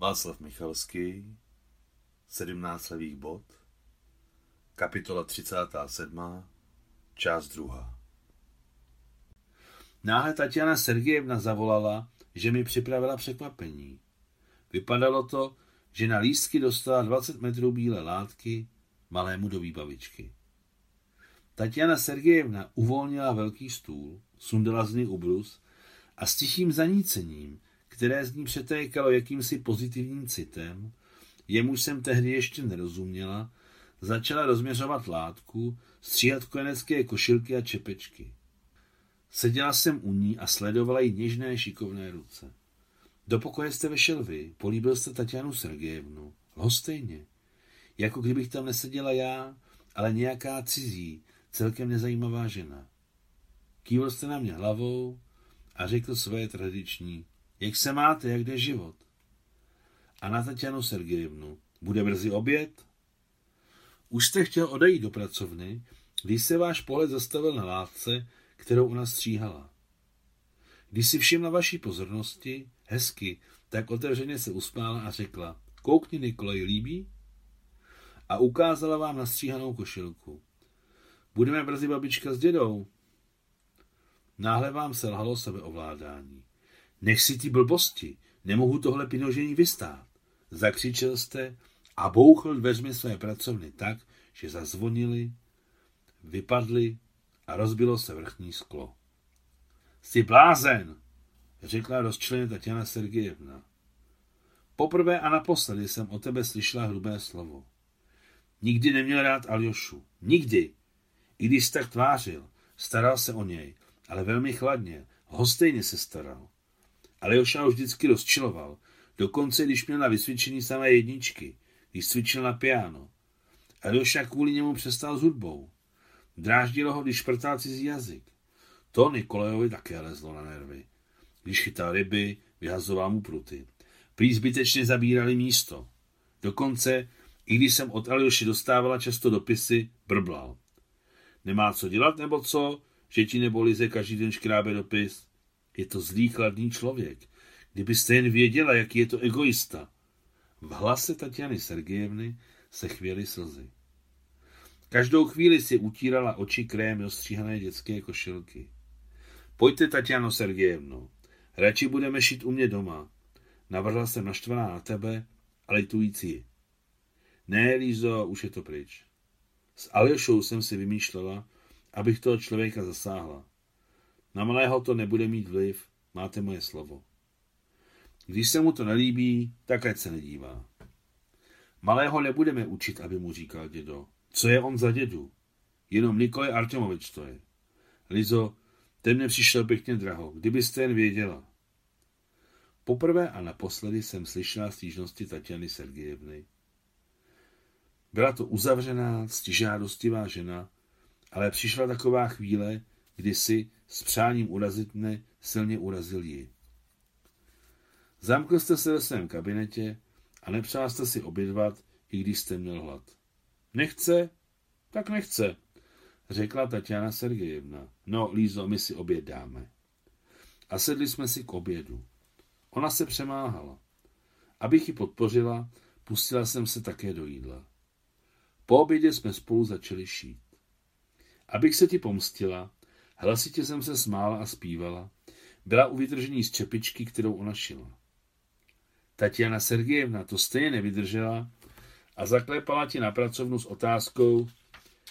Václav Michalský, 17 levých bod, kapitola 37, část 2. Náhle Tatiana Sergejevna zavolala, že mi připravila překvapení. Vypadalo to, že na lístky dostala 20 metrů bílé látky malému do výbavičky. Tatiana Sergejevna uvolnila velký stůl, sundala z něj ubrus a s tichým zanícením které z ní přetékalo jakýmsi pozitivním citem, jemuž jsem tehdy ještě nerozuměla, začala rozměřovat látku, stříhat kojenecké košilky a čepečky. Seděla jsem u ní a sledovala jí něžné šikovné ruce. Do pokoje jste vešel vy, políbil jste Tatianu Sergejevnu. Lhostejně. Jako kdybych tam neseděla já, ale nějaká cizí, celkem nezajímavá žena. Kývil jste na mě hlavou a řekl své tradiční jak se máte, jak jde život? A na Tatianu Sergejevnu. Bude brzy oběd? Už jste chtěl odejít do pracovny, když se váš pohled zastavil na látce, kterou ona stříhala. Když si všimla vaší pozornosti, hezky, tak otevřeně se usmála a řekla, koukni Nikolaj, líbí? A ukázala vám nastříhanou košilku. Budeme brzy babička s dědou. Náhle vám selhalo sebeovládání. Nech si ty blbosti, nemohu tohle pinožení vystát. Zakřičel jste a bouchl dveřmi své pracovny tak, že zazvonili, vypadly a rozbilo se vrchní sklo. Jsi blázen, řekla rozčleně Tatiana Sergejevna. Poprvé a naposledy jsem o tebe slyšela hrubé slovo. Nikdy neměl rád Aljošu. Nikdy. I když tak tvářil, staral se o něj, ale velmi chladně, hostejně se staral. Ale Joša ho vždycky rozčiloval. Dokonce, když měl na vysvědčení samé jedničky, když cvičil na piano. A Joša kvůli němu přestal s hudbou. Dráždilo ho, když šprtal cizí jazyk. To Nikolajovi také lezlo na nervy. Když chytal ryby, vyhazoval mu pruty. Prý zbytečně zabírali místo. Dokonce, i když jsem od Aljoši dostávala často dopisy, brblal. Nemá co dělat nebo co, že ti nebo Lize každý den škrábe dopis? Je to zlý, chladný člověk. Kdybyste jen věděla, jaký je to egoista. V hlase Tatiany Sergejevny se chvěly slzy. Každou chvíli si utírala oči krém ostříhané dětské košilky. Pojďte, Tatiano Sergejevno, radši budeme šít u mě doma. Navrhla jsem naštvaná na tebe, ale litující. Ne, Lízo, už je to pryč. S Aljošou jsem si vymýšlela, abych toho člověka zasáhla. Na malého to nebude mít vliv, máte moje slovo. Když se mu to nelíbí, tak ať se nedívá. Malého nebudeme učit, aby mu říkal dědo. Co je on za dědu? Jenom Nikolaj Artemovič to je. Lizo, ten mě přišel pěkně draho, kdybyste jen věděla. Poprvé a naposledy jsem slyšela stížnosti Tatiany Sergejevny. Byla to uzavřená, stižádostivá žena, ale přišla taková chvíle, kdy si s přáním urazit mne silně urazil ji. Zamkl jste se ve svém kabinetě a nepřál jste si obědvat, i když jste měl hlad. Nechce? Tak nechce, řekla Tatiana Sergejevna. No, Lízo, my si oběd dáme. A sedli jsme si k obědu. Ona se přemáhala. Abych ji podpořila, pustila jsem se také do jídla. Po obědě jsme spolu začali šít. Abych se ti pomstila, Hlasitě jsem se smála a zpívala. Byla u vytržení z čepičky, kterou ona šila. Tatiana Sergejevna to stejně nevydržela a zaklepala ti na pracovnu s otázkou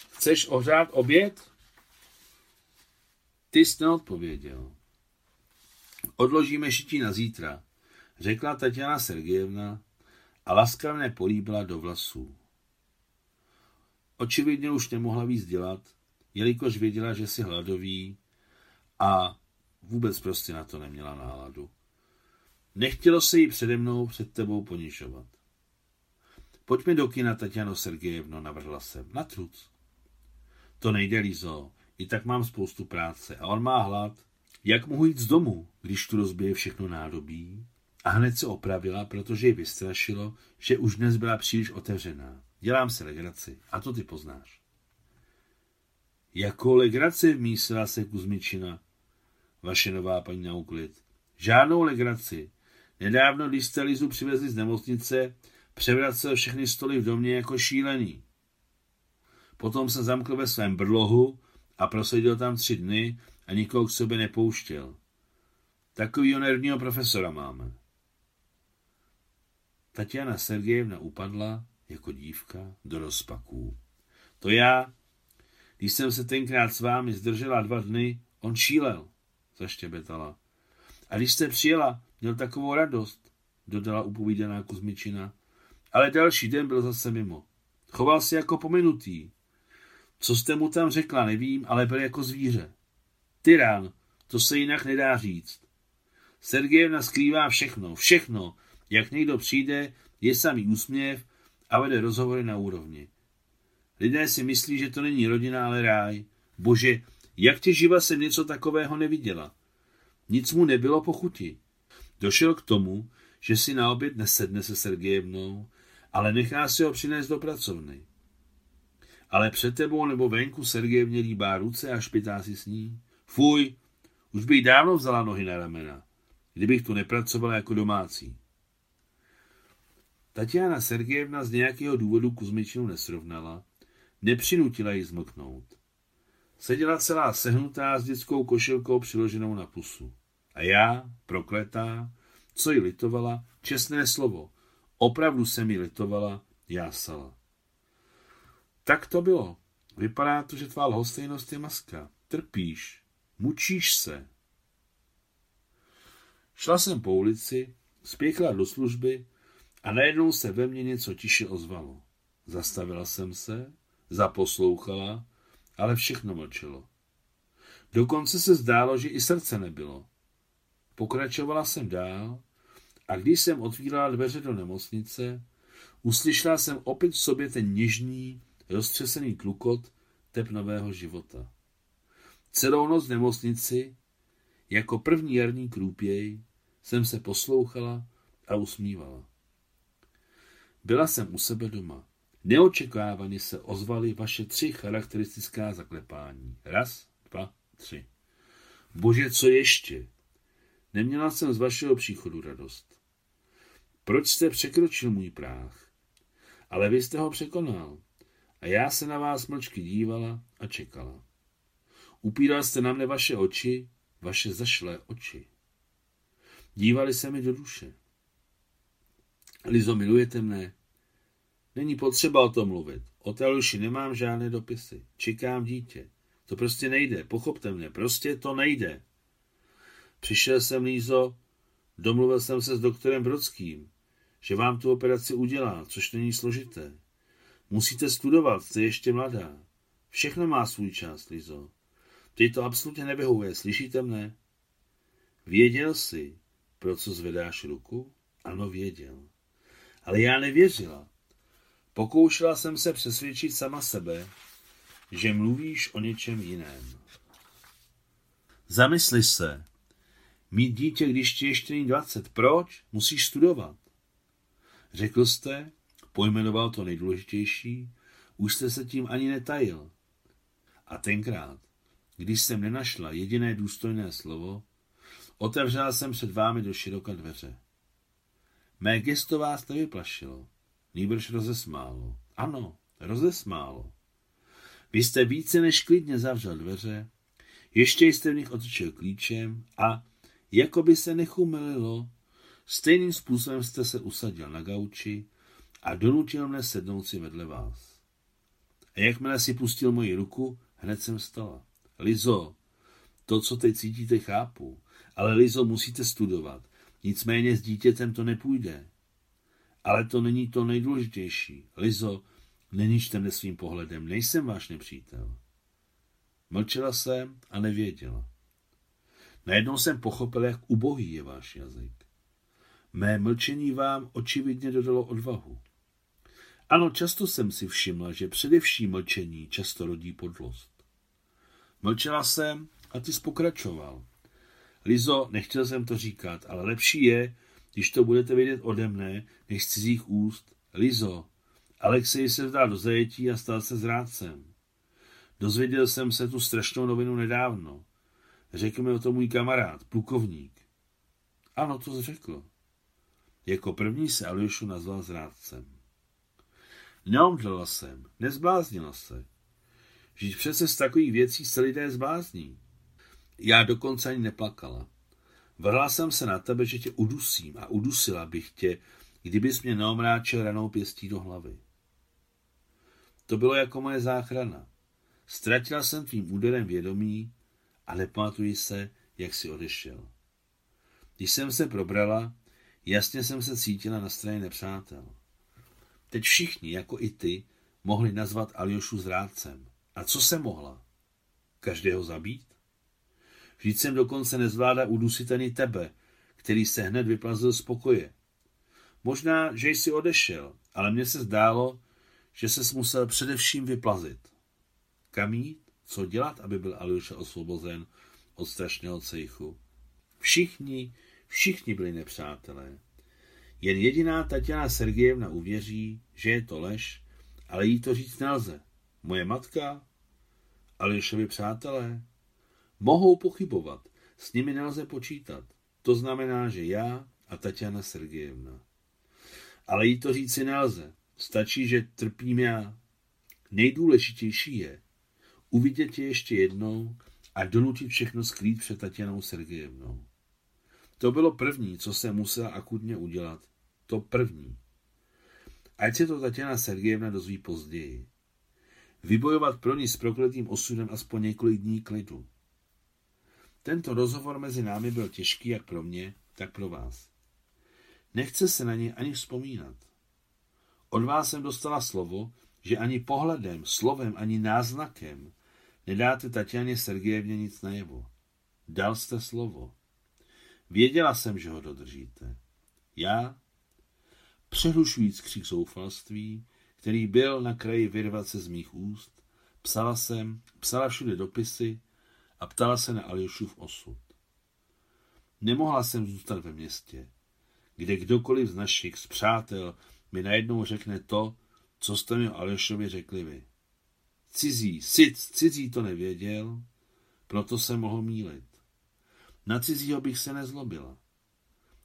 Chceš ohřát oběd? Ty jsi neodpověděl. Odložíme šití na zítra, řekla Tatiana Sergejevna a laskavně políbila do vlasů. Očividně už nemohla víc dělat, jelikož věděla, že si hladový a vůbec prostě na to neměla náladu. Nechtělo se jí přede mnou před tebou ponižovat. Pojďme do kina, Tatiano Sergejevno, navrhla jsem. Na truc. To nejde, Lizo. I tak mám spoustu práce a on má hlad. Jak mohu jít z domu, když tu rozbije všechno nádobí? A hned se opravila, protože ji vystrašilo, že už dnes byla příliš otevřená. Dělám se legraci a to ty poznáš. Jako legraci vmísila se Kuzmičina. Vaše nová paní na uklid. Žádnou legraci. Nedávno, když jste Lizu přivezli z nemocnice, převracel všechny stoly v domě jako šílený. Potom se zamkl ve svém brlohu a proseděl tam tři dny a nikoho k sobě nepouštěl. Takovýho nervního profesora máme. Tatiana Sergejevna upadla jako dívka do rozpaků. To já, když jsem se tenkrát s vámi zdržela dva dny, on šílel, zaštěbetala. A když jste přijela, měl takovou radost, dodala upovídaná Kuzmičina. Ale další den byl zase mimo. Choval se jako pominutý. Co jste mu tam řekla, nevím, ale byl jako zvíře. Tyran, to se jinak nedá říct. Sergejevna skrývá všechno, všechno. Jak někdo přijde, je samý úsměv a vede rozhovory na úrovni. Lidé si myslí, že to není rodina, ale ráj. Bože, jak tě živa jsem něco takového neviděla. Nic mu nebylo po chuti. Došel k tomu, že si na oběd nesedne se Sergejevnou, ale nechá si ho přinést do pracovny. Ale před tebou nebo venku Sergejevně líbá ruce a špitá si s ní. Fuj, už bych dávno vzala nohy na ramena, kdybych tu nepracovala jako domácí. Tatiana Sergejevna z nějakého důvodu Kuzmičinu nesrovnala, nepřinutila ji zmlknout. Seděla celá sehnutá s dětskou košilkou přiloženou na pusu. A já, prokletá, co ji litovala, čestné slovo, opravdu se mi litovala, jásala. Tak to bylo. Vypadá to, že tvá lhostejnost je maska. Trpíš, mučíš se. Šla jsem po ulici, spěchla do služby a najednou se ve mně něco tiše ozvalo. Zastavila jsem se, zaposlouchala, ale všechno mlčelo. Dokonce se zdálo, že i srdce nebylo. Pokračovala jsem dál a když jsem otvírala dveře do nemocnice, uslyšela jsem opět v sobě ten něžný, roztřesený tlukot tep nového života. Celou noc v nemocnici, jako první jarní krůpěj, jsem se poslouchala a usmívala. Byla jsem u sebe doma. Neočekávaně se ozvaly vaše tři charakteristická zaklepání. Raz, dva, tři. Bože, co ještě? Neměla jsem z vašeho příchodu radost. Proč jste překročil můj práh? Ale vy jste ho překonal. A já se na vás mlčky dívala a čekala. Upíral jste na mne vaše oči, vaše zašlé oči. Dívali se mi do duše. Lizo, milujete mne? Není potřeba o tom mluvit. O Teluši nemám žádné dopisy. Čekám dítě. To prostě nejde. Pochopte mě. Prostě to nejde. Přišel jsem, Lízo, domluvil jsem se s doktorem Brodským, že vám tu operaci udělá, což není složité. Musíte studovat, jste ještě mladá. Všechno má svůj čas, Lizo. Ty to absolutně nevyhovuje, slyšíte mne? Věděl jsi, pro co zvedáš ruku? Ano, věděl. Ale já nevěřila. Pokoušela jsem se přesvědčit sama sebe, že mluvíš o něčem jiném. Zamysli se. Mít dítě, když ti ještě není 20. Proč? Musíš studovat. Řekl jste, pojmenoval to nejdůležitější, už jste se tím ani netajil. A tenkrát, když jsem nenašla jediné důstojné slovo, otevřela jsem před vámi do široka dveře. Mé gesto vás nevyplašilo, nýbrž rozesmálo. Ano, rozesmálo. Vy jste více než klidně zavřel dveře, ještě jste v nich otočil klíčem a, jako by se nechumelilo, stejným způsobem jste se usadil na gauči a donutil mne sednout si vedle vás. A jakmile si pustil moji ruku, hned jsem stala. Lizo, to, co teď cítíte, chápu, ale Lizo, musíte studovat. Nicméně s dítětem to nepůjde. Ale to není to nejdůležitější. Lizo, neníčte mne svým pohledem, nejsem váš nepřítel. Mlčela jsem a nevěděla. Najednou jsem pochopil, jak ubohý je váš jazyk. Mé mlčení vám očividně dodalo odvahu. Ano, často jsem si všimla, že především mlčení často rodí podlost. Mlčela jsem a ty pokračoval. Lizo, nechtěl jsem to říkat, ale lepší je, když to budete vědět ode mne, než z cizích úst. Lizo, Alexej se vdal do zajetí a stal se zrádcem. Dozvěděl jsem se tu strašnou novinu Řekl mi o tom můj kamarád, plukovník. Ano, to řekl. Jako první se Aljošu nazval zrádcem. Neomdlela jsem, nezbláznila se. Žít přece z takových věcí se lidé zblázní. Já dokonce ani neplakala. Vrhla jsem se na tebe, že tě udusím a udusila bych tě, kdybys mě neomráčil ranou pěstí do hlavy. To bylo jako moje záchrana. Ztratila jsem tvým úderem vědomí a nepamatuji se, jak si odešel. Když jsem se probrala, jasně jsem se cítila na straně nepřátel. Teď všichni, jako i ty, mohli nazvat Aljošu zrádcem. A co se mohla? Každého zabít? Vždyť jsem dokonce nezvládá udusit ani tebe, který se hned vyplazil z pokoje. Možná, že jsi odešel, ale mně se zdálo, že se musel především vyplazit. Kam jít? Co dělat, aby byl Aljoša osvobozen od strašného cejchu? Všichni, všichni byli nepřátelé. Jen jediná Tatiana Sergejevna uvěří, že je to lež, ale jí to říct nelze. Moje matka? Aljošovi přátelé? Mohou pochybovat, s nimi nelze počítat. To znamená, že já a Tatiana Sergejevna. Ale jí to říci nelze. Stačí, že trpím já. Nejdůležitější je uvidět tě ještě jednou a donutit všechno skrýt před Tatianou Sergejevnou. To bylo první, co se musela akutně udělat. To první. Ať se to Tatiana Sergejevna dozví později. Vybojovat pro ní s prokletým osudem aspoň několik dní klidu. Tento rozhovor mezi námi byl těžký jak pro mě, tak pro vás. Nechce se na ně ani vzpomínat. Od vás jsem dostala slovo, že ani pohledem, slovem, ani náznakem nedáte Tatianě Sergejevně nic najevo. Dal jste slovo. Věděla jsem, že ho dodržíte. Já, přehlušujíc křik zoufalství, který byl na kraji vyrvat se z mých úst, psala jsem, psala všude dopisy a ptala se na Aljošův osud. Nemohla jsem zůstat ve městě, kde kdokoliv z našich, z přátel, mi najednou řekne to, co jste mi Aljošovi řekli vy. Cizí, sic, cizí to nevěděl, proto se mohl mílit. Na cizího bych se nezlobila.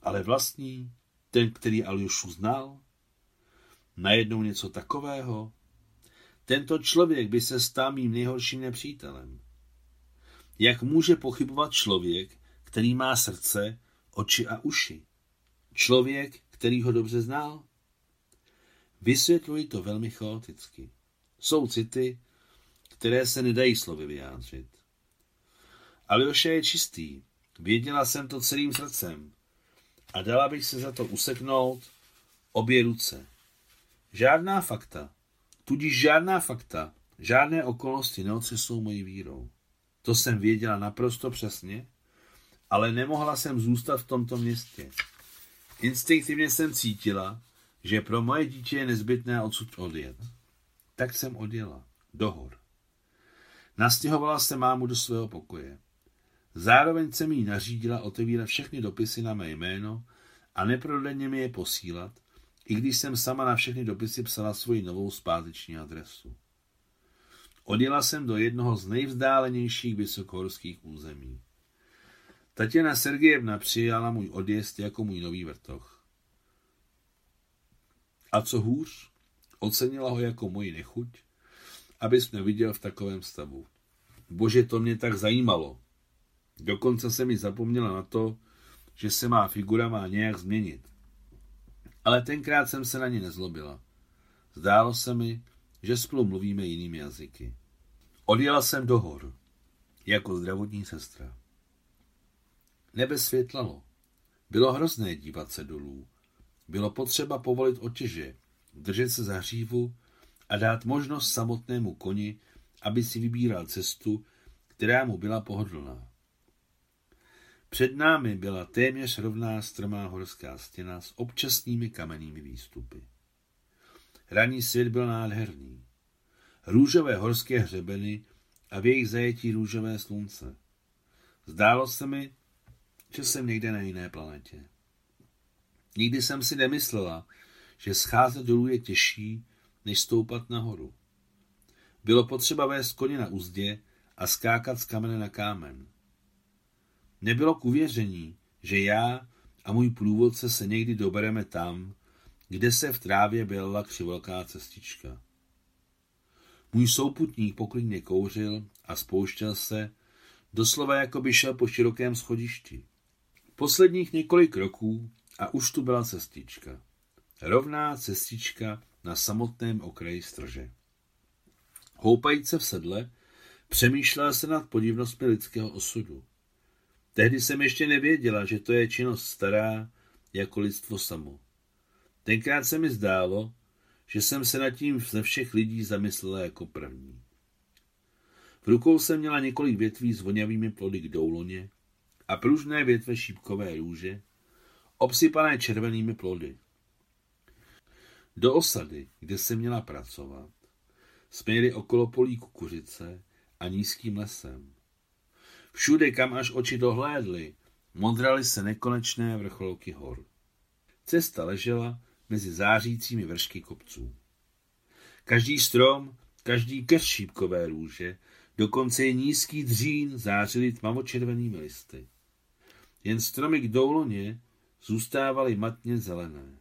Ale vlastní, ten, který Aljošu znal, najednou něco takového, tento člověk by se stal mým nejhorším nepřítelem. Jak může pochybovat člověk, který má srdce, oči a uši? Člověk, který ho dobře znal? Vysvětluji to velmi chaoticky. Jsou city, které se nedají slovy vyjádřit. Aljoša je čistý. Věděla jsem to celým srdcem. A dala bych se za to useknout obě ruce. Žádná fakta, tudíž žádná fakta, žádné okolnosti neotřesou mojí vírou. To jsem věděla naprosto přesně, ale nemohla jsem zůstat v tomto městě. Instinktivně jsem cítila, že pro moje dítě je nezbytné odsud odjet. Tak jsem odjela. Do hor. Nastěhovala se mámu do svého pokoje. Zároveň jsem jí nařídila otevírat všechny dopisy na mé jméno a neprodleně mi je posílat, i když jsem sama na všechny dopisy psala svoji novou zpáteční adresu. Odjela jsem do jednoho z nejvzdálenějších vysokohorských území. Tatiana Sergejevna přijala můj odjezd jako můj nový vrtoch. A co hůř, ocenila ho jako moji nechuť, abys mě viděl v takovém stavu. Bože, to mě tak zajímalo. Dokonce se mi zapomněla na to, že se má figura má nějak změnit. Ale tenkrát jsem se na ně nezlobila. Zdálo se mi, že spolu mluvíme jinými jazyky. Odjela jsem do hor, jako zdravotní sestra. Nebe světlalo. Bylo hrozné dívat se dolů. Bylo potřeba povolit otěže, držet se za hřívu a dát možnost samotnému koni, aby si vybíral cestu, která mu byla pohodlná. Před námi byla téměř rovná strmá horská stěna s občasnými kamennými výstupy. Ranní svět byl nádherný. Růžové horské hřebeny a v jejich zajetí růžové slunce. Zdálo se mi, že jsem někde na jiné planetě. Nikdy jsem si nemyslela, že scházet dolů je těžší, než stoupat nahoru. Bylo potřeba vést koně na úzdě a skákat z kamene na kámen. Nebylo k uvěření, že já a můj průvodce se někdy dobereme tam, kde se v trávě byla křivelká cestička. Můj souputník poklidně kouřil a spouštěl se, doslova jako by šel po širokém schodišti. Posledních několik roků a už tu byla cestička. Rovná cestička na samotném okraji strže. Houpajíc se v sedle, přemýšlela se nad podivnostmi lidského osudu. Tehdy jsem ještě nevěděla, že to je činnost stará jako lidstvo samo. Tenkrát se mi zdálo, že jsem se nad tím ze všech lidí zamyslela jako první. V rukou jsem měla několik větví s voňavými plody k douloně a pružné větve šípkové růže, obsypané červenými plody. Do osady, kde jsem měla pracovat, jeli okolo polí kukuřice a nízkým lesem. Všude, kam až oči dohlédly, modraly se nekonečné vrcholky hor. Cesta ležela mezi zářícími vršky kopců. Každý strom, každý krš šípkové růže, dokonce i nízký dřín zářily tmavočervenými listy. Jen stromy k douloně zůstávaly matně zelené.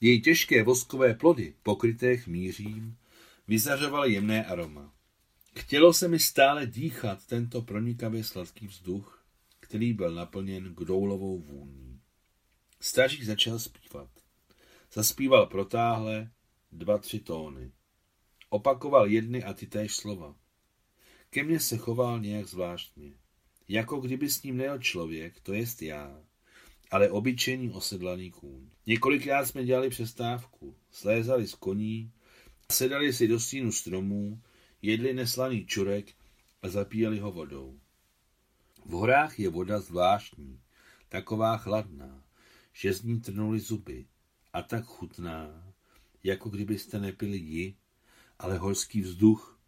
Její těžké voskové plody, pokryté chmířím, vyzařovaly jemné aroma. Chtělo se mi stále dýchat tento pronikavě sladký vzduch, který byl naplněn groulovou vůní. Stařík začal zpívat. Zaspíval protáhle dva, tři tóny. Opakoval jedny a ty též slova. Ke mně se choval nějak zvláštně. Jako kdyby s ním nejel člověk, to jest já, ale obyčejný osedlaný kůň. Několikrát jsme dělali přestávku, slézali z koní, sedali si do stínu stromů, jedli neslaný čurek a zapíjeli ho vodou. V horách je voda zvláštní, taková chladná, že z ní trnuli zuby a tak chutná, jako kdybyste nepili ji, ale horský vzduch,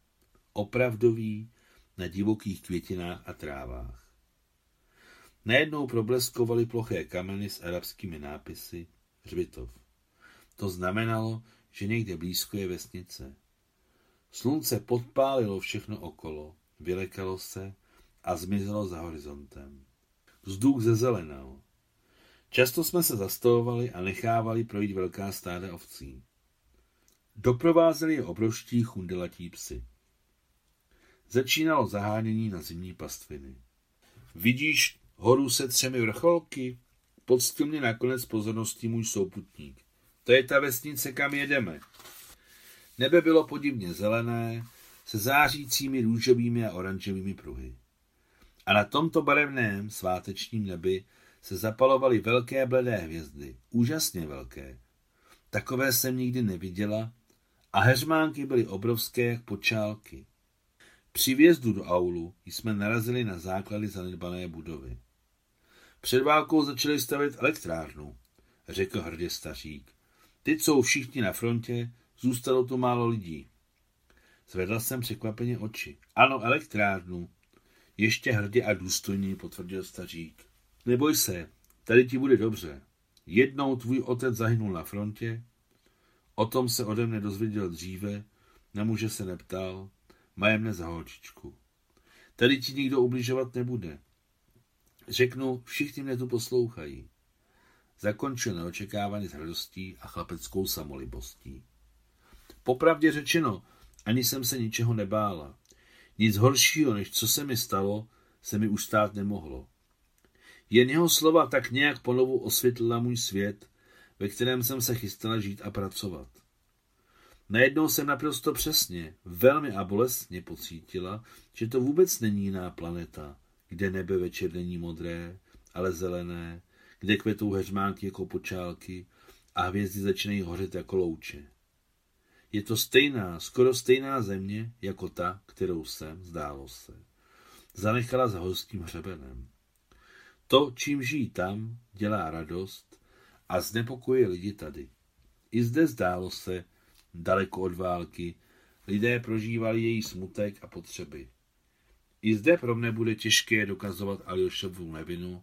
opravdový, na divokých květinách a trávách. Najednou probleskovaly ploché kameny s arabskými nápisy Hřbitov. To znamenalo, že někde blízko je vesnice. Slunce podpálilo všechno okolo, vylekalo se a zmizelo za horizontem. Vzduch zezelenal. Často jsme se zastavovali a nechávali projít velká stáda ovcí. Doprovázeli je obrovští chundelatí psy. Začínalo zahánění na zimní pastviny. Vidíš horu se třemi vrcholky? Poctil mě nakonec pozorností můj souputník. To je ta vesnice, kam jedeme. Nebe bylo podivně zelené, se zářícími růžovými a oranžovými pruhy. A na tomto barevném svátečním nebi se zapalovaly velké bledé hvězdy, úžasně velké. Takové jsem nikdy neviděla a heřmánky byly obrovské jak počálky. Při vjezdu do aulu jsme narazili na základy zanedbané budovy. Před válkou začali stavět elektrárnu, řekl hrdě stařík. Teď jsou všichni na frontě, zůstalo tu málo lidí. Zvedla jsem překvapeně oči. Ano, elektrárnu. Ještě hrdě a důstojně potvrdil stařík. Neboj se, tady ti bude dobře. Jednou tvůj otec zahynul na frontě, o tom se ode mne dozvěděl dříve, na muže se neptal, maje mne za holčičku. Tady ti nikdo ubližovat nebude. Řeknu, všichni mě tu poslouchají. Zakončil neočekávaně s radostí a chlapeckou samolibostí. Popravdě řečeno, ani jsem se ničeho nebála. Nic horšího, než co se mi stalo, se mi už stát nemohlo. Jen jeho slova tak nějak ponovu osvětlila můj svět, ve kterém jsem se chystala žít a pracovat. Najednou jsem naprosto přesně, velmi a bolestně pocítila, že to vůbec není jiná planeta, kde nebe večer není modré, ale zelené, kde kvetou heřmánky jako počálky a hvězdy začínají hořet jako louče. Je to stejná, skoro stejná země, jako ta, kterou jsem, zdálo se, zanechala za horským hřebenem. To, čím žijí tam, dělá radost a znepokoje lidi tady. I zde zdálo se, daleko od války, lidé prožívali její smutek a potřeby. I zde pro mne bude těžké dokazovat Aljošovu nevinu,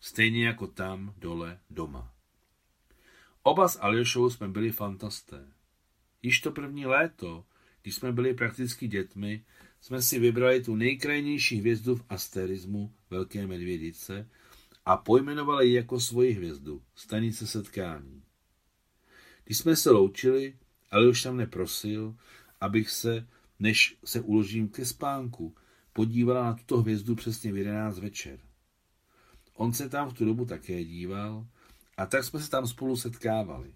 stejně jako tam, dole, doma. Oba s Aljošou jsme byli fantasté. Již to první léto, když jsme byli prakticky dětmi, jsme si vybrali tu nejkrajnější hvězdu v asterismu Velké medvědice a pojmenovala ji jako svoji hvězdu, stanice setkání. Když jsme se loučili, Aljoša mne prosil, abych se, než se uložím ke spánku, podívala na tuto hvězdu přesně v 11 večer. On se tam v tu dobu také díval a tak jsme se tam spolu setkávali.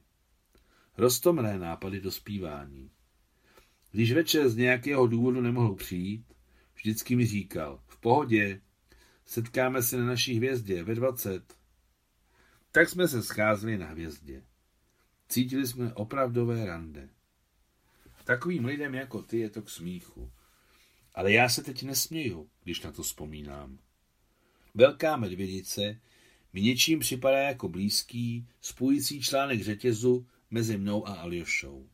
Rostomré nápady do zpívání. Když večer z nějakého důvodu nemohl přijít, vždycky mi říkal, v pohodě, setkáme se na naší hvězdě ve 20. Tak jsme se scházeli na hvězdě. Cítili jsme opravdové rande. Takovým lidem jako ty je to k smíchu. Ale já se teď nesměju, když na to vzpomínám. Velká medvědice mi něčím připadá jako blízký, spojící článek řetězu mezi mnou a Aljošou.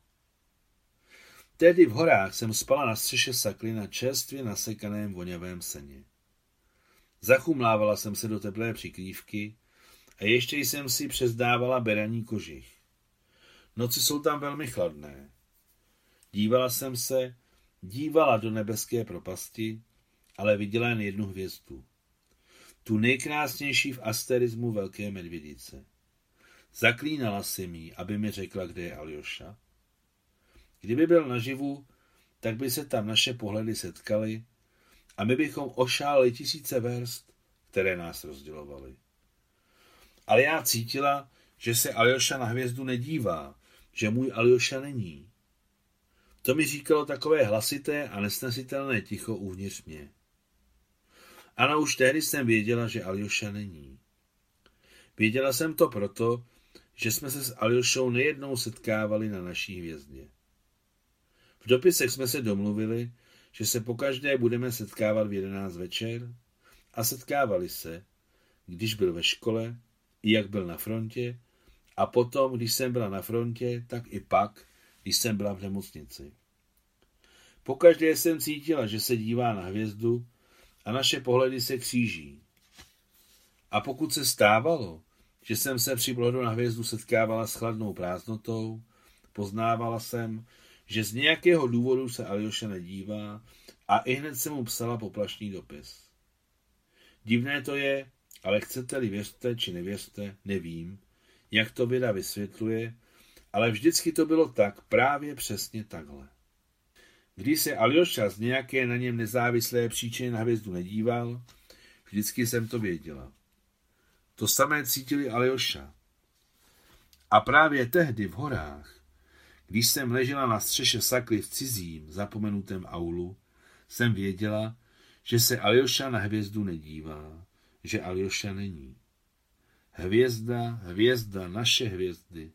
Tehdy v horách jsem spala na střeše sakly na čerstvě nasekaném voňavém seně. Zachumlávala jsem se do teplé přikrývky a ještě jsem si přezdávala beraní kožich. Noci jsou tam velmi chladné. Dívala jsem se, dívala do nebeské propasti, ale viděla jen jednu hvězdu. Tu nejkrásnější v asterismu Velké medvědice. Zaklínala si mi, aby mi řekla, kde je Aljoša. Kdyby byl naživu, tak by se tam naše pohledy setkaly a my bychom ošálili tisíce verst, které nás rozdělovaly. Ale já cítila, že se Aljoša na hvězdu nedívá, že můj Aljoša není. To mi říkalo takové hlasité a nesnesitelné ticho uvnitř mě. Ano, už tehdy jsem věděla, že Aljoša není. Věděla jsem to proto, že jsme se s Aljošou nejednou setkávali na naší hvězdě. V dopisech jsme se domluvili, že se pokaždé budeme setkávat v jedenáct večer a setkávali se, když byl ve škole, i jak byl na frontě, a potom, když jsem byla na frontě, tak i pak, když jsem byla v nemocnici. Pokaždé jsem cítila, že se dívá na hvězdu a naše pohledy se kříží. A pokud se stávalo, že jsem se při pohledu na hvězdu setkávala s chladnou prázdnotou, poznávala jsem, že z nějakého důvodu se Aljoša nedívá a i hned jsem mu psala poplašný dopis. Divné to je, ale chcete-li věřte či nevěřte, nevím, jak to věda vysvětluje, ale vždycky to bylo tak, právě přesně takhle. Když se Aljoša z nějaké na něm nezávislé příčiny na hvězdu nedíval, vždycky jsem to věděla. To samé cítili Aljoša. A právě tehdy v horách, když jsem ležela na střeše sakly v cizím, zapomenutém aulu, jsem věděla, že se Aljoša na hvězdu nedívá, že Aljoša není. Hvězda, hvězda, naše hvězdy.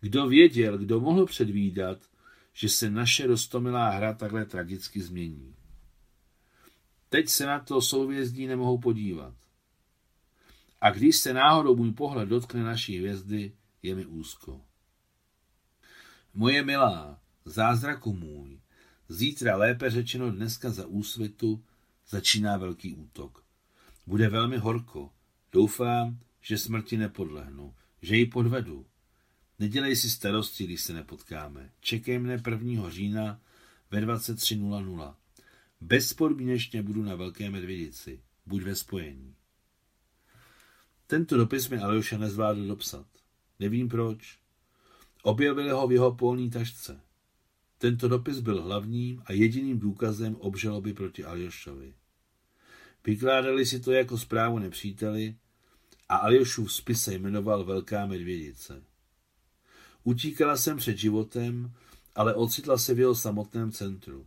Kdo věděl, kdo mohl předvídat, že se naše roztomilá hra takhle tragicky změní. Teď se na to souvězdí nemohou podívat. A když se náhodou můj pohled dotkne naší hvězdy, je mi úzko. Moje milá, zázraku můj, zítra lépe řečeno dneska za úsvitu začíná velký útok. Bude velmi horko. Doufám, že smrti nepodlehnu, že ji podvedu. Nedělej si starosti, když se nepotkáme. Čekej mne 1. října ve 23.00. Bezpodmínečně budu na Velké medvědici. Buď ve spojení. Tento dopis mi Aljoša nezvládl dopsat. Nevím proč. Objevili ho v jeho polní tašce. Tento dopis byl hlavním a jediným důkazem obžaloby proti Aljošovi. Vykládali si to jako zprávu nepříteli a Aljošův spis se jmenoval Velká medvědice. Utíkala jsem před životem, ale ocitla se v jeho samotném centru.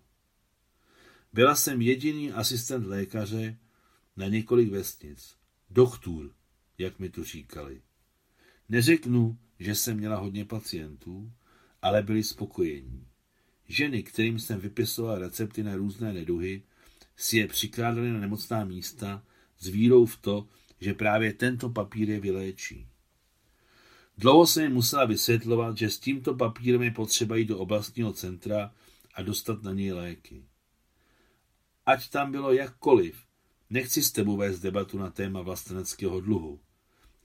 Byla jsem jediný asistent lékaře na několik vesnic. Doktor, jak mi tu říkali. Neřeknu, že jsem měla hodně pacientů, ale byli spokojení. Ženy, kterým jsem vypisoval recepty na různé neduhy, si je přikládali na nemocná místa s vírou v to, že právě tento papír je vyléčí. Dlouho jsem jim musela vysvětlovat, že s tímto papírem je potřeba jít do oblastního centra a dostat na něj léky. Ať tam bylo jakkoliv, nechci s tebou vést debatu na téma vlasteneckého dluhu.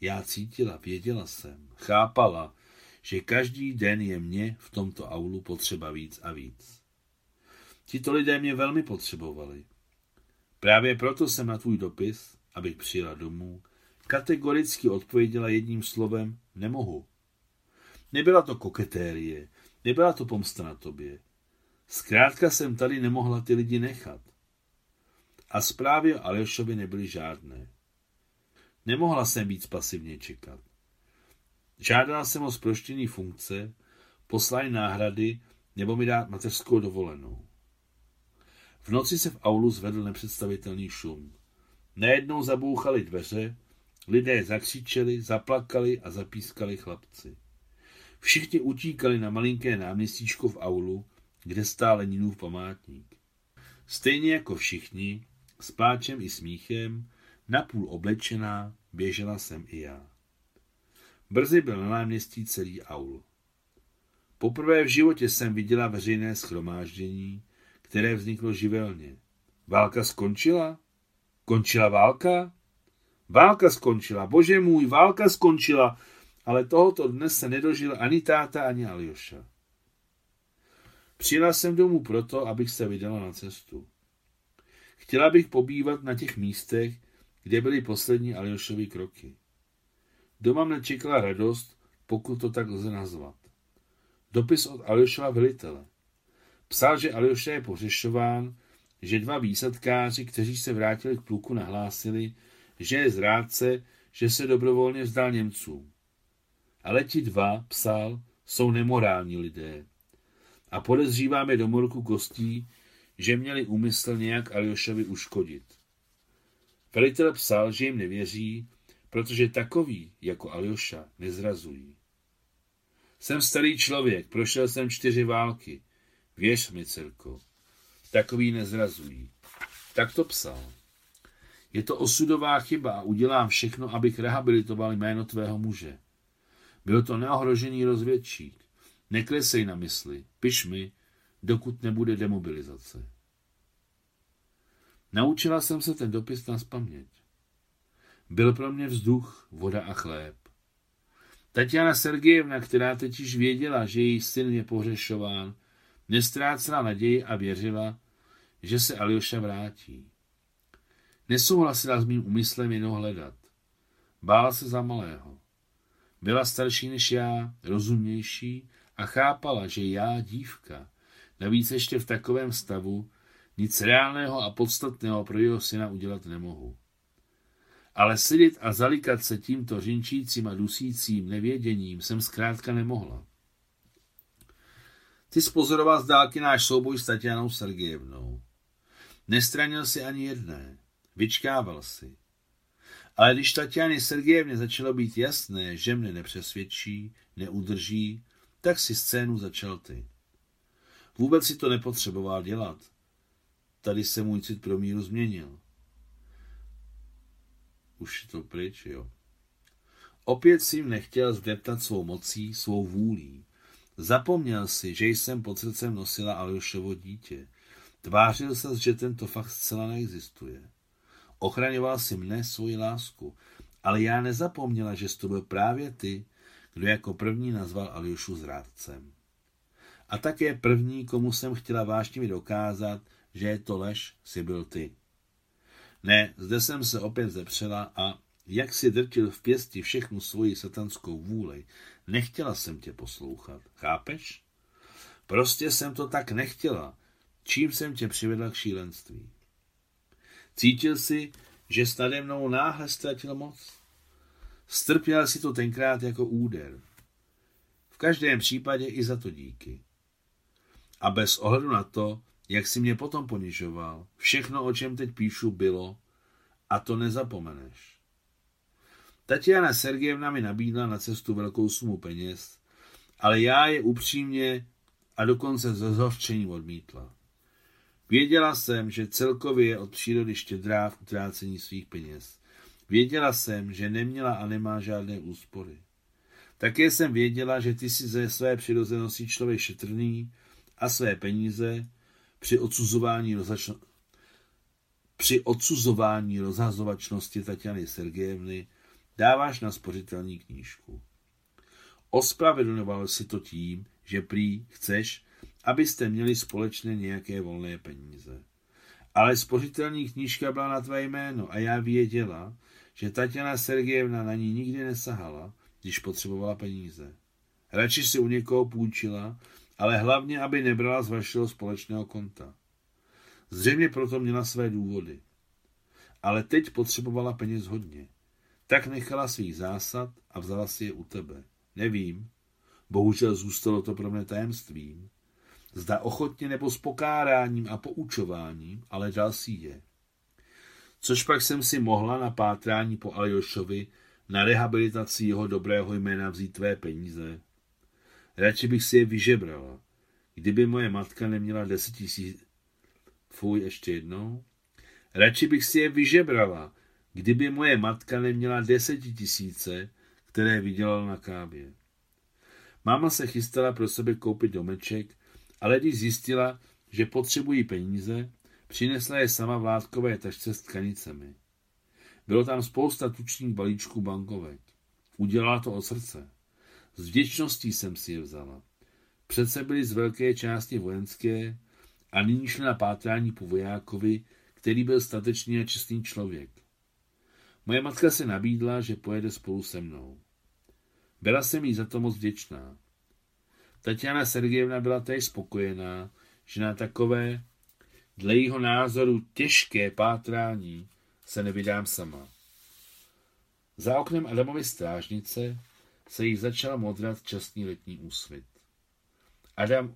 Já cítila, věděla jsem, chápala, že každý den je mě v tomto aulu potřeba víc a víc. Tito lidé mě velmi potřebovali. Právě proto jsem na tvůj dopis, abych přijela domů, Kategoricky odpověděla jedním slovem nemohu. Nebyla to koketérie, nebyla to pomsta na tobě. Zkrátka jsem tady nemohla ty lidi nechat. A zprávy o Aljošovi nebyly žádné. Nemohla jsem víc pasivně čekat. Žádala jsem o zproštění funkce, poslání náhrady nebo mi dát mateřskou dovolenou. V noci se v aulu zvedl nepředstavitelný šum. Najednou zabouchali dveře, lidé zakřičeli, zaplakali a zapískali chlapci. Všichni utíkali na malinké náměstíčko v aulu, kde stál Leninův památník. Stejně jako všichni, s pláčem i smíchem, napůl oblečená, běžela jsem i já. Brzy byl na náměstí celý aul. Poprvé v životě jsem viděla veřejné schromáždění, které vzniklo živelně. Válka skončila? Končila válka? Válka skončila, bože můj, válka skončila, ale tohoto dnes se nedožil ani táta, ani Aljoša. Přijela jsem domů proto, abych se vydala na cestu. Chtěla bych pobývat na těch místech, kde byly poslední Aljošovy kroky. Doma mne čekala radost, pokud to tak lze nazvat. Dopis od Aljošova velitele. Psal, že Aljoša je pořešován, že dva výsadkáři, kteří se vrátili k pluku, nahlásili, že je zrádce, že se dobrovolně vzdal Němcům. Ale ti dva, psal, jsou nemorální lidé. A podezříváme do morku kostí, že měli úmysl nějak Aljošovi uškodit. Velitel psal, že jim nevěří, protože takový jako Aljoša nezrazují. Jsem starý člověk, prošel jsem čtyři války. Věř mi, dcerko, takový nezrazují. Tak to psal. Je to osudová chyba a udělám všechno, abych rehabilitoval jméno tvého muže. Byl to neohrožený rozvědčík. Neklesej na mysli, piš mi, dokud nebude demobilizace. Naučila jsem se ten dopis na spaměť. Byl pro mě vzduch, voda a chléb. Tatiana Sergejevna, která teď již věděla, že její syn je pohřešován, nestrácela naději a věřila, že se Aljoša vrátí. Nesouhlasila s mým úmyslem jen ho hledat. Bála se za malého. Byla starší než já, rozumnější a chápala, že já, dívka, navíc ještě v takovém stavu, nic reálného a podstatného pro jeho syna udělat nemohu. Ale sedět a zalikat se tímto řinčícím a dusícím nevěděním jsem zkrátka nemohla. Ty spozoroval z dálky náš souboj s Tatianou Sergejevnou. Nestranil si ani jedné. Vyčkával si. Ale když Tatiany Sergejevně začalo být jasné, že mne nepřesvědčí, neudrží, tak si scénu začal ty. Vůbec si to nepotřeboval dělat. Tady se můj cit pro míru změnil. Už je to pryč, jo. Opět si jim nechtěl zdeptat svou mocí, svou vůlí. Zapomněl si, že jsem pod srdcem nosila Aljošovo dítě. Tvářil se, že tento fakt zcela neexistuje. Ochraňoval si mne svoji lásku, ale já nezapomněla, že to byl právě ty, kdo jako první nazval Aljošu zrádcem. A také první, komu jsem chtěla vášnivě dokázat, že je to lež, si byl ty. Ne, zde jsem se opět zepřela a jak si drtil v pěsti všechnu svoji satanskou vůli, nechtěla jsem tě poslouchat. Chápeš? Prostě jsem to tak nechtěla, čím jsem tě přivedla k šílenství. Cítil si, že nade mnou náhle ztratil moc. Strpěl si to tenkrát jako úder. V každém případě i za to díky. A bez ohledu na to, jak si mě potom ponižoval, všechno, o čem teď píšu, bylo a to nezapomeneš. Tatiana Sergejevna mi nabídla na cestu velkou sumu peněz, ale já je upřímně a dokonce ze zhořčení odmítla. Věděla jsem, že celkově je od přírody štědrá v utrácení svých peněz. Věděla jsem, že neměla a nemá žádné úspory. Také jsem věděla, že ty si ze své přirozenosti člověk šetrný a své peníze při odsuzování, rozačno... při odsuzování rozhazovačnosti Tatiany Sergejevny dáváš na spořitelní knížku. Ospravedlňoval si to tím, že prý chceš, abyste měli společně nějaké volné peníze. Ale spořitelní knížka byla na tvé jméno a já věděla, že Tatiana Sergejevna na ní nikdy nesahala, když potřebovala peníze. Radši si u někoho půjčila, ale hlavně, aby nebrala z vašeho společného konta. Zřejmě proto měla své důvody. Ale teď potřebovala peněz hodně. Tak nechala svých zásad a vzala si je u tebe. Nevím. Bohužel zůstalo to pro mě tajemstvím. Zda ochotně nebo s pokáráním a poučováním, ale dal si je. Což pak jsem si mohla na pátrání po Aljošovi na rehabilitaci jeho dobrého jména vzít tvé peníze. Radši bych si je vyžebrala. Kdyby moje matka neměla deset tisíc... Fuj, ještě jednou. Radši bych si je vyžebrala, kdyby moje matka neměla desetitisíce, které vydělala na kávě. Máma se chystala pro sebe koupit domeček, ale když zjistila, že potřebují peníze, přinesla je sama v látkové tašce s tkanicemi. Bylo tam spousta tučných balíčků bankovek. Udělala to od srdce. S vděčností jsem si je vzala. Přece byly z velké části vojenské a nyní šli na pátrání po vojákovi, který byl statečný a čestný člověk. Moje matka se nabídla, že pojede spolu se mnou. Byla jsem jí za to moc vděčná. Tatiana Sergejevna byla též spokojená, že na takové, dle jeho názoru, těžké pátrání se nevydám sama. Za oknem Adamovy strážnice se jí začal modrat častný letní úsvit. Adam,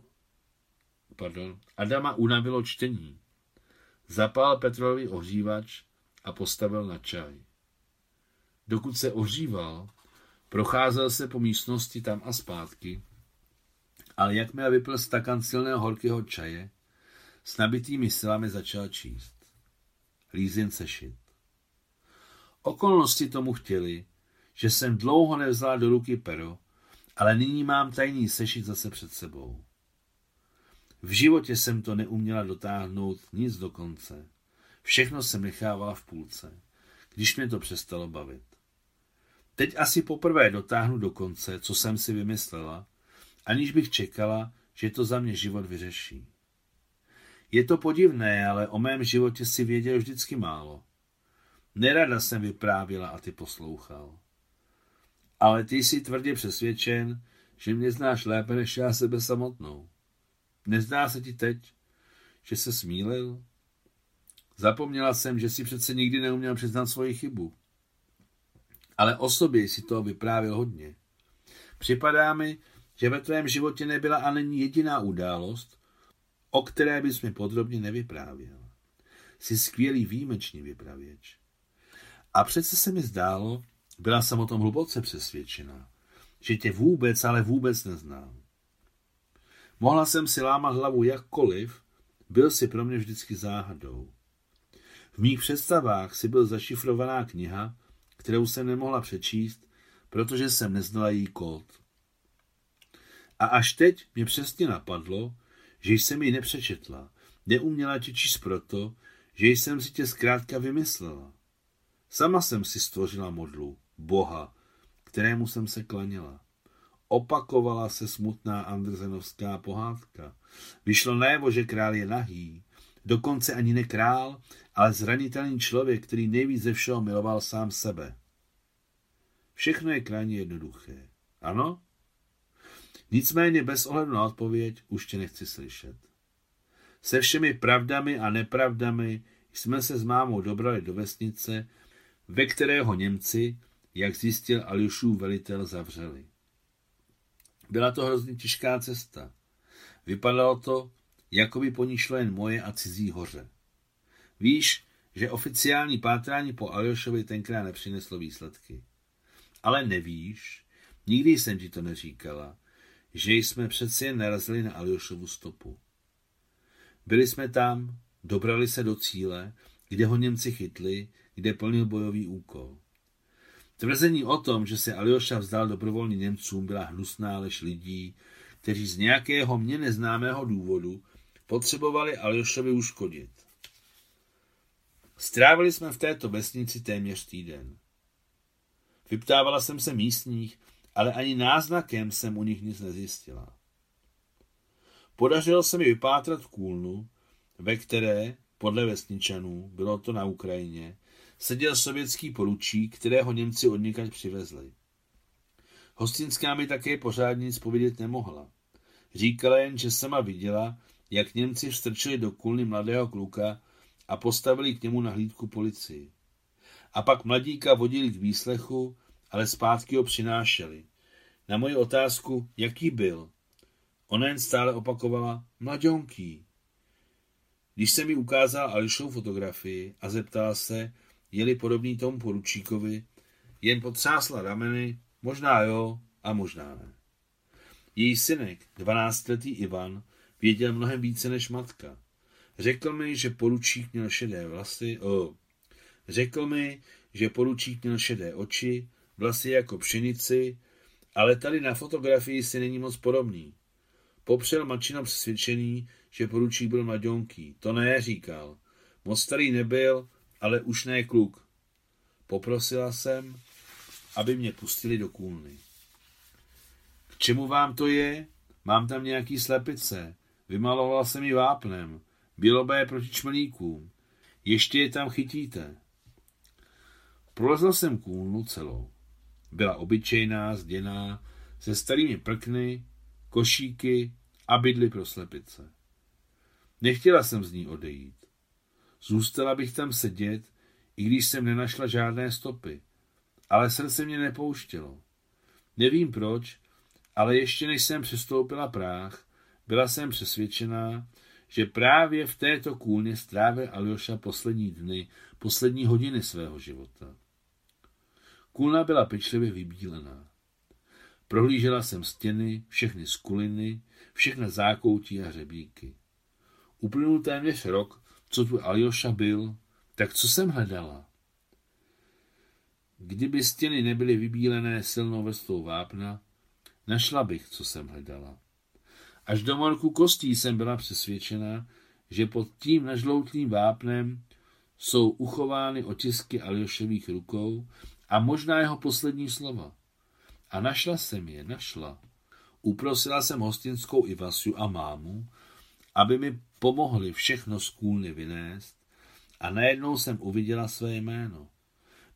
pardon, Adama unavilo čtení. Zapál Petrovi ohřívač a postavil na čaj. Dokud se ohříval, procházel se po místnosti tam a zpátky, ale jakmile vypil stakan silného horkého čaje, s nabitými silami začal číst. Lízin sešit. Okolnosti tomu chtěli, že jsem dlouho nevzala do ruky pero, ale nyní mám tajný sešit zase před sebou. V životě jsem to neuměla dotáhnout nic do konce. Všechno jsem nechávala v půlce, když mě to přestalo bavit. Teď asi poprvé dotáhnu do konce, co jsem si vymyslela, aniž bych čekala, že to za mě život vyřeší. Je to podivné, ale o mém životě si věděl vždycky málo. Nerada jsem vyprávěla a ty poslouchal. Ale ty jsi tvrdě přesvědčen, že mě znáš lépe než já sebe samotnou. Nezdá se ti teď, že se smílil? Zapomněla jsem, že si přece nikdy neuměl přiznat svoji chybu. Ale o sobě si toho vyprávěl hodně. Připadá mi, že ve tvém životě nebyla a není jediná událost, o které bys mi podrobně nevyprávěl. Jsi skvělý výjimečný vypravěč. A přece se mi zdálo, byla jsem o tom hluboce přesvědčená, že tě vůbec, ale vůbec neznám. Mohla jsem si lámat hlavu jakkoliv, byl si pro mě vždycky záhadou. V mých představách si byl zašifrovaná kniha, kterou jsem nemohla přečíst, protože jsem neznala její kód. A až teď mě přesně napadlo, že jsem ji nepřečetla, neuměla tě číst proto, že jsem si tě zkrátka vymyslela. Sama jsem si stvořila modlu, Boha, kterému jsem se klaněla. Opakovala se smutná Andersenovská pohádka. Vyšlo najevo, že král je nahý. Dokonce ani ne král, ale zranitelný člověk, který nejvíc ze všeho miloval sám sebe. Všechno je krajně jednoduché. Ano? Nicméně bez ohledu na odpověď už tě nechci slyšet. Se všemi pravdami a nepravdami jsme se s mámou dobrali do vesnice, ve kterého Němci, jak zjistil Aljušův velitel, zavřeli. Byla to hrozně těžká cesta. Vypadalo to, jako by po ní šlo jen moje a cizí hoře. Víš, že oficiální pátrání po Aljošovi tenkrát nepřineslo výsledky. Ale nevíš, nikdy jsem ti to neříkala, že jsme přeci jen narazili na Aljošovu stopu. Byli jsme tam, dobrali se do cíle, kde ho Němci chytli, kde plnil bojový úkol. Tvrzení o tom, že se Aljoša vzdal dobrovolně Němcům, byla hnusná lež lidí, kteří z nějakého mě neznámého důvodu potřebovali Aljošovi uškodit. Strávili jsme v této vesnici téměř týden. Vyptávala jsem se místních, ale ani náznakem jsem u nich nic nezjistila. Podařilo se mi vypátrat kůlnu, ve které, podle vesničanů, bylo to na Ukrajině, seděl sovětský poručík, kterého Němci odněkaď přivezli. Hostinská mi také pořádně nic povědět nemohla. Říkala jen, že sama viděla, jak Němci vstrčili do kulny mladého kluka a postavili k němu na hlídku policii. A pak mladíka vodili k výslechu, ale zpátky ho přinášeli. Na moji otázku, jaký byl, ona jen stále opakovala mladionký. Když se mi ukázal Ališou fotografii a zeptala se, je-li podobný tomu poručíkovi, jen potřásla rameny, možná jo a možná ne. Její synek, dvanáctletý Ivan, věděl mnohem více než matka. Řekl mi, že poručík měl šedé vlasy, oh. Řekl mi, že poručík měl šedé oči, vlasy jako pšenici, ale tady na fotografii si není moc podobný. Popřel mačina přesvědčený, že poručík byl mladionký. To ne, říkal. Moc starý nebyl, ale už ne kluk. Poprosila jsem, aby mě pustili do kůlny. K čemu vám to je? Mám tam nějaký slepice. Vymalovala jsem ji vápnem. Bělobé proti čmelíkům. Ještě je tam chytíte. Prolezl jsem kůlnu celou. Byla obyčejná, zděná, se starými prkny, košíky a bydly pro slepice. Nechtěla jsem z ní odejít. Zůstala bych tam sedět, i když jsem nenašla žádné stopy, ale srdce mě nepouštělo. Nevím proč, ale ještě než jsem přestoupila práh, byla jsem přesvědčená, že právě v této kůlně strávil Aljoša poslední dny, poslední hodiny svého života. Kůlna byla pečlivě vybílená. Prohlížela jsem stěny, všechny skuliny, všechny zákoutí a hřebíky. Uplynul téměř rok, co tu Aljoša byl, tak co jsem hledala? Kdyby stěny nebyly vybílené silnou vrstvou vápna, našla bych, co jsem hledala. Až do morku kostí jsem byla přesvědčena, že pod tím nažloutlým vápnem jsou uchovány otisky Aljoševých rukou a možná jeho poslední slova. A našla jsem je, našla. Uprosila jsem hostinskou Ivasiu a mámu, aby mi pomohli všechno z kůlny vynést a najednou jsem uviděla své jméno.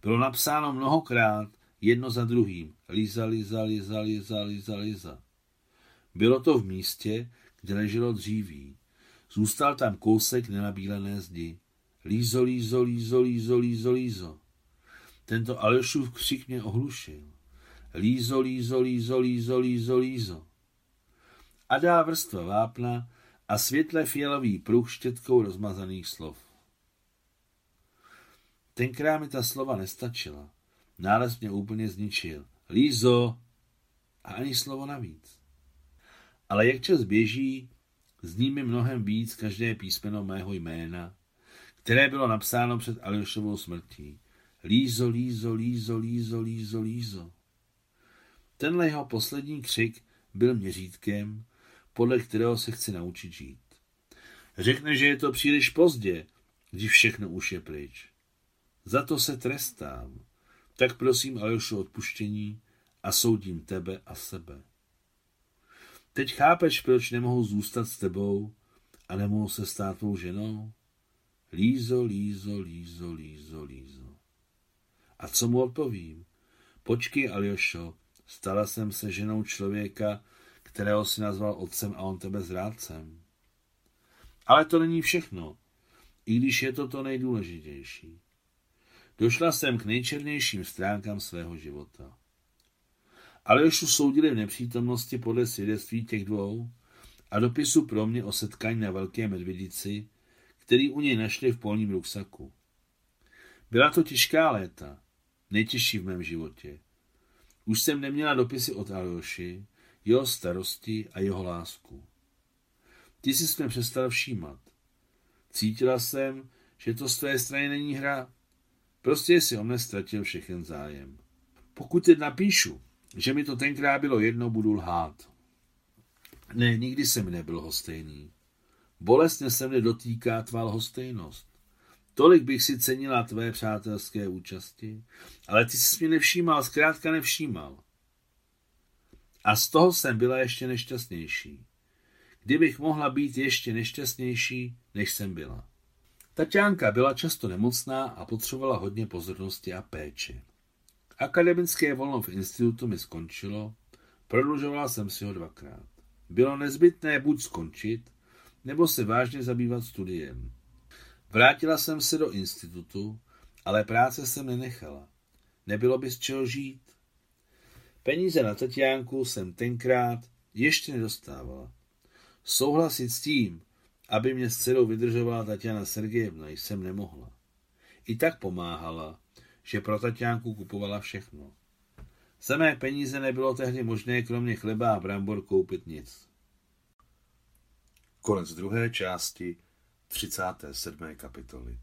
Bylo napsáno mnohokrát, jedno za druhým. Liza, Liza, Liza, Liza, Liza, Liza. Bylo to v místě, kde leželo dříví. Zůstal tam kousek nenabílené zdi. Lízo, lízo, lízo, lízo, lízo, lízo. Tento Alešův křik mě ohlušil. Lízo, lízo, lízo, lízo, lízo, lízo. A dá vrstva vápna a světle fialový pruh štětkou rozmazaných slov. Tenkrát mi ta slova nestačila. Nález mě úplně zničil. Lízo! A ani slovo navíc. Ale jak čas běží, zní mi mnohem víc každé písmeno mého jména, které bylo napsáno před Aljošovou smrtí. Lízo, lízo, lízo, lízo, lízo, lízo. Tenhle jeho poslední křik byl měřítkem, podle kterého se chci naučit žít. Řekne, že je to příliš pozdě, když všechno už je pryč. Za to se trestám. Tak prosím Aljošu odpuštění a soudím tebe a sebe. Teď chápeš, proč nemohu zůstat s tebou a nemohu se stát tvou ženou? Lízo, lízo, lízo, lízo, lízo. A co mu odpovím? Počkej, Aljošo, stala jsem se ženou člověka, kterého si nazval otcem a on tebe zrádcem. Ale to není všechno, i když je to to nejdůležitější. Došla jsem k nejčernějším stránkám svého života. Aljošu soudili v nepřítomnosti podle svědectví těch dvou a dopisu pro mě o setkání na Velké medvědici, který u něj našli v polním ruksaku. Byla to těžká léta, nejtěžší v mém životě. Už jsem neměla dopisy od Aljoši, jeho starosti a jeho lásku. Ty si mě přestal všímat. Cítila jsem, že to z tvé strany není hra. Prostě si o mne ztratil všechen zájem. Pokud teď napíšu, že mi to tenkrát bylo jedno, budu lhát. Ne, nikdy jsem nebyl hostejný. Bolestně se mne dotýká tvá lhostejnost. Tolik bych si cenila tvé přátelské účasti, ale ty jsi mě nevšímal, zkrátka nevšímal. A z toho jsem byla ještě nešťastnější. Kdybych mohla být ještě nešťastnější, než jsem byla. Tatiánka byla často nemocná a potřebovala hodně pozornosti a péče. Akademické volno v institutu mi skončilo, prodlužovala jsem si ho dvakrát. Bylo nezbytné buď skončit, nebo se vážně zabývat studiem. Vrátila jsem se do institutu, ale práce jsem nenechala. Nebylo by z čeho žít. Peníze na Tatiánku jsem tenkrát ještě nedostávala. Souhlasit s tím, aby mě s dcerou vydržovala Tatiana Sergejevna, jsem nemohla. I tak pomáhala, že pro Tatiánku kupovala všechno. Za mé peníze nebylo tehdy možné kromě chleba a brambor koupit nic. Konec druhé části 37. kapitoly.